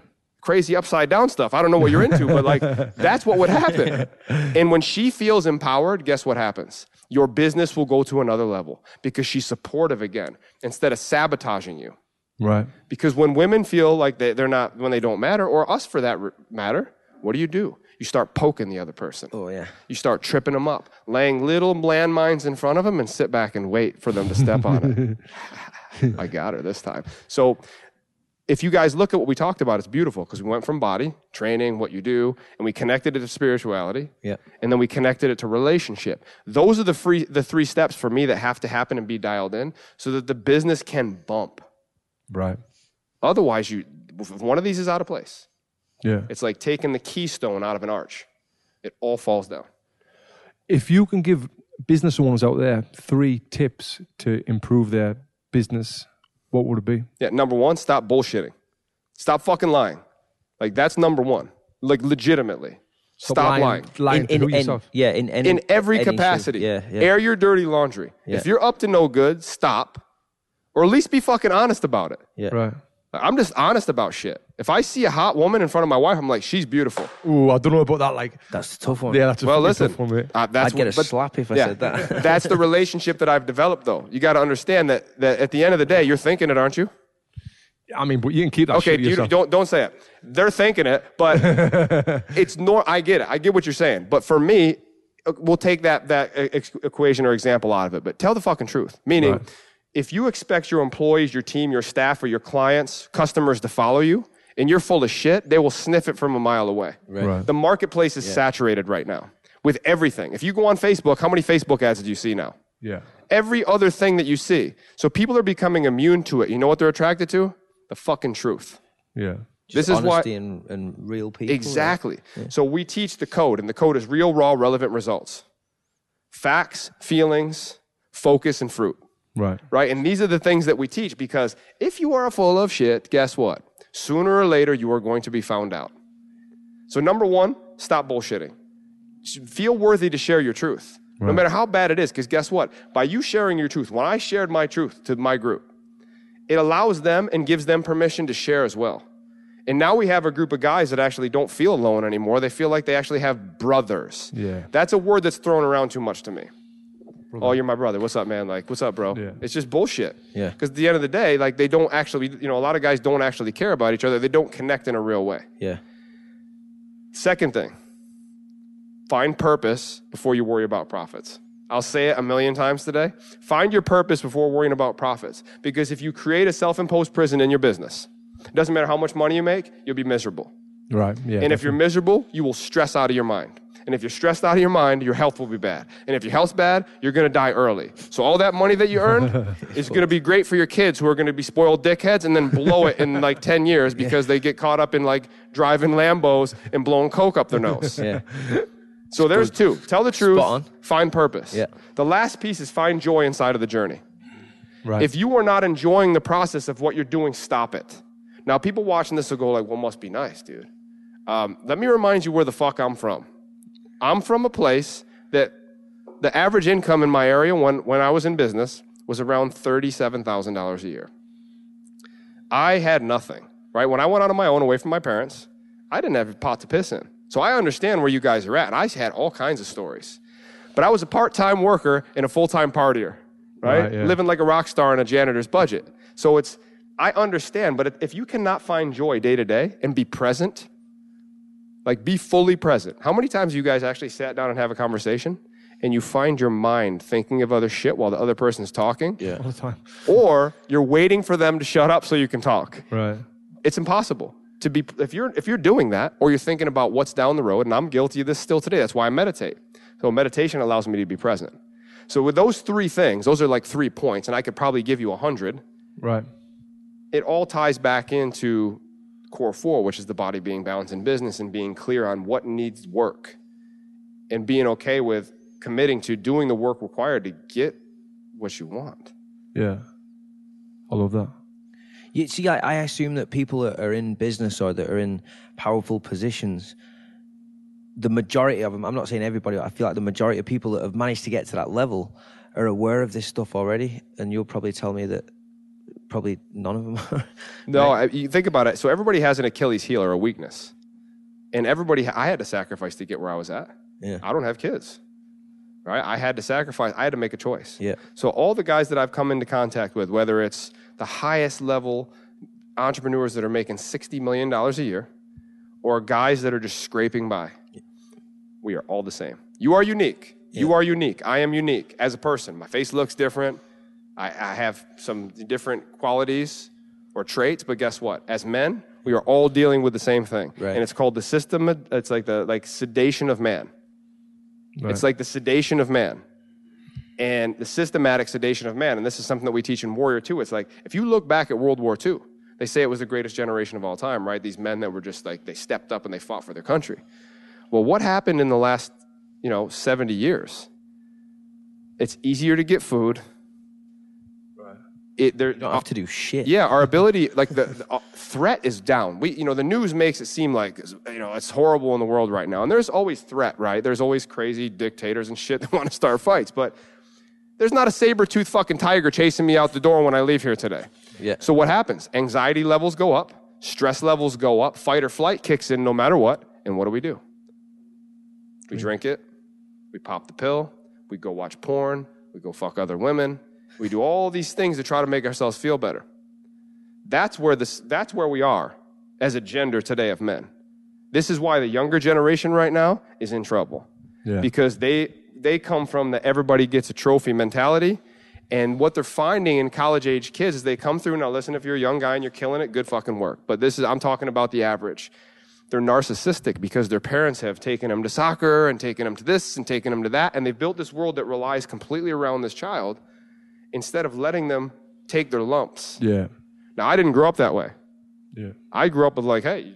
Crazy upside down stuff. I don't know what you're into, but like <laughs> that's what would happen. <laughs> And when she feels empowered, guess what happens? Your business will go to another level because she's supportive again instead of sabotaging you. Right. Because when women feel like they, they're not, when they don't matter, or us for that matter, what do you do? You start poking the other person. Oh yeah. You start tripping them up, laying little landmines in front of them and sit back and wait for them to step on it. <laughs> I got her this time. So if you guys look at what we talked about, it's beautiful because we went from body, training, what you do, and we connected it to spirituality. Yeah. And then we connected it to relationship. Those are the free the three steps for me that have to happen and be dialed in so that the business can bump. Right. Otherwise, you if one of these is out of place. Yeah. It's like taking the keystone out of an arch. It all falls down. If you can give business owners out there three tips to improve their business, what would it be? Yeah, number one, stop bullshitting. Stop fucking lying. Like that's number one. Like legitimately. Stop, lying. Lying to who yourself. yeah, in any, In every any capacity. Yeah, yeah. Air your dirty laundry. Yeah. If you're up to no good, stop. Or at least be fucking honest about it. yeah. Right. I'm just honest about shit. If I see a hot woman in front of my wife, I'm like, she's beautiful. Ooh, I don't know about that. Like, That's a tough one. yeah, that's a Well, fucking listen, tough one, mate. uh, that's I'd get what- a but- slap if I yeah, said that. <laughs> that's the relationship that I've developed, though. You got to understand that, that at the end of the day, you're thinking it, aren't you? I mean, but you can keep that Okay, shit to you, yourself. don't don't say it. They're thinking it, but <laughs> it's nor. I get it. I get what you're saying. But for me, uh, we'll take that that ex- equation or example out of it. But tell the fucking truth. Meaning, Right. If you expect your employees, your team, your staff, or your clients, customers to follow you, and you're full of shit, they will sniff it from a mile away. Right. The marketplace is saturated right now with everything. If you go on Facebook, how many Facebook ads do you see now? Yeah. every other thing that you see. So people are becoming immune to it. You know what they're attracted to? The fucking truth. Yeah. this is why honesty and, and real people. exactly. So we teach the code, and the code is real, raw, relevant results. facts, feelings, focus, and fruit. Right. Right? And these are the things that we teach because if you are full of shit, guess what? Sooner or later, you are going to be found out. So, number one, stop bullshitting. Feel worthy to share your truth, no matter how bad it is. Because guess what? By you sharing your truth, when I shared my truth to my group, it allows them and gives them permission to share as well. And now we have a group of guys that actually don't feel alone anymore. They feel like they actually have brothers. Yeah. That's a word that's thrown around too much to me. Oh, you're my brother. What's up, man? Like, what's up, bro? Yeah. It's just bullshit. Yeah. Because at the end of the day, like, they don't actually, you know, a lot of guys don't actually care about each other. They don't connect in a real way. Yeah. Second thing, find purpose before you worry about profits. I'll say it a million times today. Find your purpose before worrying about profits. Because if you create a self imposed prison in your business, it doesn't matter how much money you make, you'll be miserable. Right. Yeah. And if you're miserable, you will stress out of your mind. And if you're stressed out of your mind, your health will be bad. And if your health's bad, you're going to die early. So all that money that you earned <laughs> is going to be great for your kids who are going to be spoiled dickheads and then blow it in like 10 years <laughs> because they get caught up in like driving Lambos and blowing coke up their <laughs> nose. Yeah. So there's two. Tell the truth. Spot on. Find purpose. Yeah. The last piece is find joy inside of the journey. right. If you are not enjoying the process of what you're doing, stop it. Now, people watching this will go like, "Well, must be nice, dude." Um, let me remind you where the fuck I'm from. I'm from a place that the average income in my area when, when I was in business was around $37,000 a year. I had nothing, right? When I went out on my own away from my parents, I didn't have a pot to piss in. So I understand where you guys are at. And I had all kinds of stories. But I was a part time worker and a full time partier, right? Right, yeah. Living like a rock star on a janitor's budget. So it's, I understand, but if you cannot find joy day to day and be present, like be fully present. How many times have you guys actually sat down and have a conversation and you find your mind thinking of other shit while the other person's talking? Yeah. all the time. Or you're waiting for them to shut up so you can talk. Right. It's impossible to be if you're if you're doing that or you're thinking about what's down the road and I'm guilty of this still today. That's why I meditate. So meditation allows me to be present. So with those three things, those are like three points and I could probably give you a 100 Right. it all ties back into core four, which is the body being balanced in business and being clear on what needs work and being okay with committing to doing the work required to get what you want. Yeah. I love that. You see, I, I assume that people that are in business or that are in powerful positions, the majority of them, I'm not saying everybody, I feel like the majority of people that have managed to get to that level are aware of this stuff already. And you'll probably tell me that probably none of them <laughs> are. No, I, you think about it. So everybody has an Achilles heel or a weakness. And everybody, I had to sacrifice to get where I was at. Yeah. I don't have kids, right? I had to sacrifice. I had to make a choice. Yeah. So all the guys that I've come into contact with, whether it's the highest level entrepreneurs that are making $60 million a year or guys that are just scraping by, we are all the same. You are unique. You are unique. I am unique as a person. My face looks different. I, I have some different qualities or traits, but guess what? As men, we are all dealing with the same thing. Right. And it's called the system, it's like the like sedation of man. Right. It's like the sedation of man and the systematic sedation of man. And this is something that we teach in Warrior too. It's like if you look back at World War II, they say it was the greatest generation of all time, right? These men that were just like they stepped up and they fought for their country. Well, what happened in the last, you know, 70 years? It's easier to get food. It, there, You don't have to do shit. yeah, our ability, like the, the uh, threat is down. We, you know, the news makes it seem like, you know, it's horrible in the world right now. And there's always threat, right? There's always crazy dictators and shit that <laughs> want to start fights. But there's not a saber-toothed fucking tiger chasing me out the door when I leave here today. Yeah. So what happens? Anxiety levels go up, stress levels go up, fight or flight kicks in no matter what. And what do we do? We drink it, we pop the pill, we go watch porn, we go fuck other women, we do all these things to try to make ourselves feel better. That's where this that's where we are as a gender today of men. This is why the younger generation right now is in trouble. Yeah. Because they they come from the everybody gets a trophy mentality. And what they're finding in college age kids is they come through. Now, listen, if you're a young guy and you're killing it, good fucking work. But this is, I'm talking about the average. They're narcissistic because their parents have taken them to soccer and taken them to this and taken them to that. And they've built this world that relies completely around this child instead of letting them take their lumps. yeah. Now, I didn't grow up that way. Yeah. I grew up with like, hey,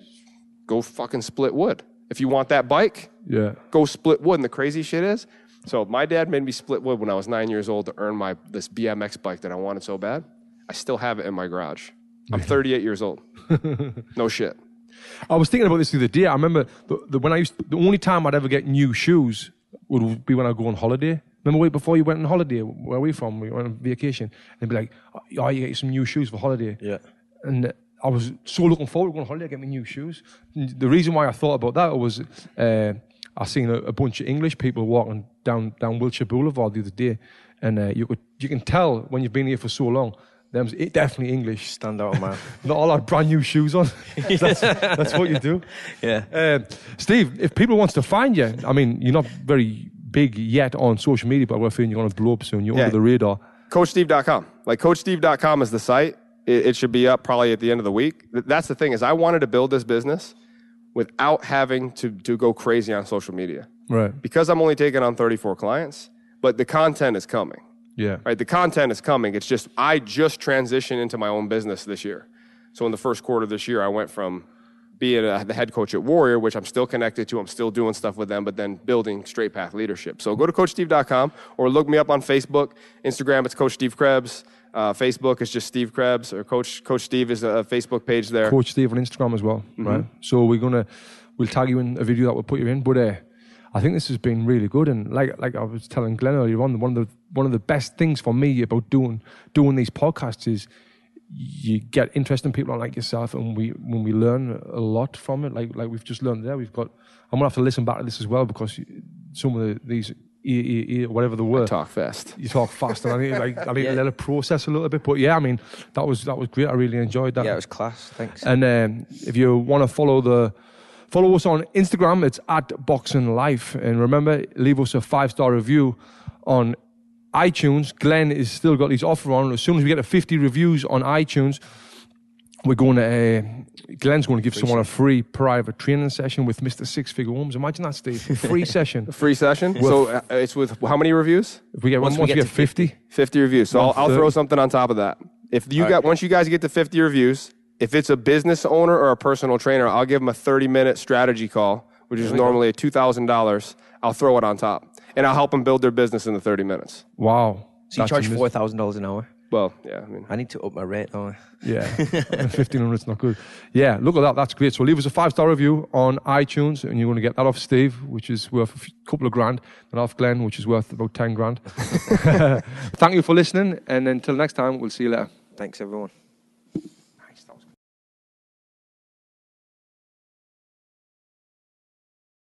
go fucking split wood. If you want that bike, Yeah. go split wood. And the crazy shit is, So my dad made me split wood when I was nine years old to earn my this BMX bike that I wanted so bad. I still have it in my garage. I'm 38 years old. <laughs> no shit. I was thinking about this the other day. I remember the, the, when I used the only time I'd ever get new shoes would be when I go on holiday. Remember way before you went on holiday? Where are we from? We went on vacation. And they'd be like, "Oh, you get some new shoes for holiday." Yeah. And I was so looking forward to going on holiday, get me new shoes. And the reason why I thought about that was uh, I seen a, a bunch of English people walking down down Wilshire Boulevard the other day, and uh, you could you can tell when you've been here for so long. Them's it definitely English. Stand out, man. <laughs> Not all our brand new shoes on. <laughs> <laughs> that's, that's what you do. yeah. Uh, Steve, if people wants to find you, I mean, you're not very big yet on social media, but we're feeling you're going to blow up soon. You're Yeah. under the radar. CoachSteve.com. Like CoachSteve.com is the site. It, it should be up probably at the end of the week. That's the thing is I wanted to build this business without having to, to go crazy on social media. Right. Because I'm only taking on 34 clients, but the content is coming. Yeah. right? The content is coming. It's just I just transitioned into my own business this year. So in the first quarter of this year, I went from being a, the head coach at Warrior, which I'm still connected to. I'm still doing stuff with them, but then building straight path leadership. So go to CoachSteve.com or look me up on Facebook, Instagram. It's Coach Steve Krebs. Uh, Facebook is just Steve Krebs, or Coach Coach Steve is a Facebook page there. Coach Steve on Instagram as well, right? So we're gonna we'll tag you in a video that we'll put you in. But uh, I think this has been really good, and like like I was telling Glenn earlier on, one of the one of the best things for me about doing doing these podcasts is you get interesting people like yourself, and we when we learn a lot from it, like like we've just learned there. We've got I'm gonna have to listen back to this as well because some of the, these e, e, e, whatever the word Talk fast. you talk fast, and I need like I need Yeah. to let it process a little bit. But yeah, I mean that was that was great. I really enjoyed that. Yeah, it was class. Thanks. And um, if you want to follow the follow us on Instagram, it's at Boxing Life. And remember, leave us a five star review on iTunes. Glenn is still got his offer on. As soon as we get to 50 reviews on iTunes, we're going to. Uh, Glenn's going to give someone a free private training session with Mr. Six Figure Homes. Imagine that, Steve. <laughs> Free session. Free session. so uh, it's with how many reviews? If we get Once once, we we get get, to 50, 50 reviews. So I'll, I'll throw something on top of that. If you got once you guys get to 50 reviews, if it's a business owner or a personal trainer, I'll give them a 30 minute strategy call, which is normally a $2,000. I'll throw it on top, and I'll help them build their business in the 30 minutes. wow. so you charge four thousand dollars an hour. Well, yeah, I mean, I need to up my rate, don't I? Yeah, <laughs> fifteen hundred is not good. Yeah, look at that. That's great. So leave us a five star review on iTunes, and you're going to get that off Steve, which is worth a f- couple of grand, and off Glenn, which is worth about ten grand. <laughs> <laughs> Thank you for listening, and until next time, we'll see you later. Thanks, everyone.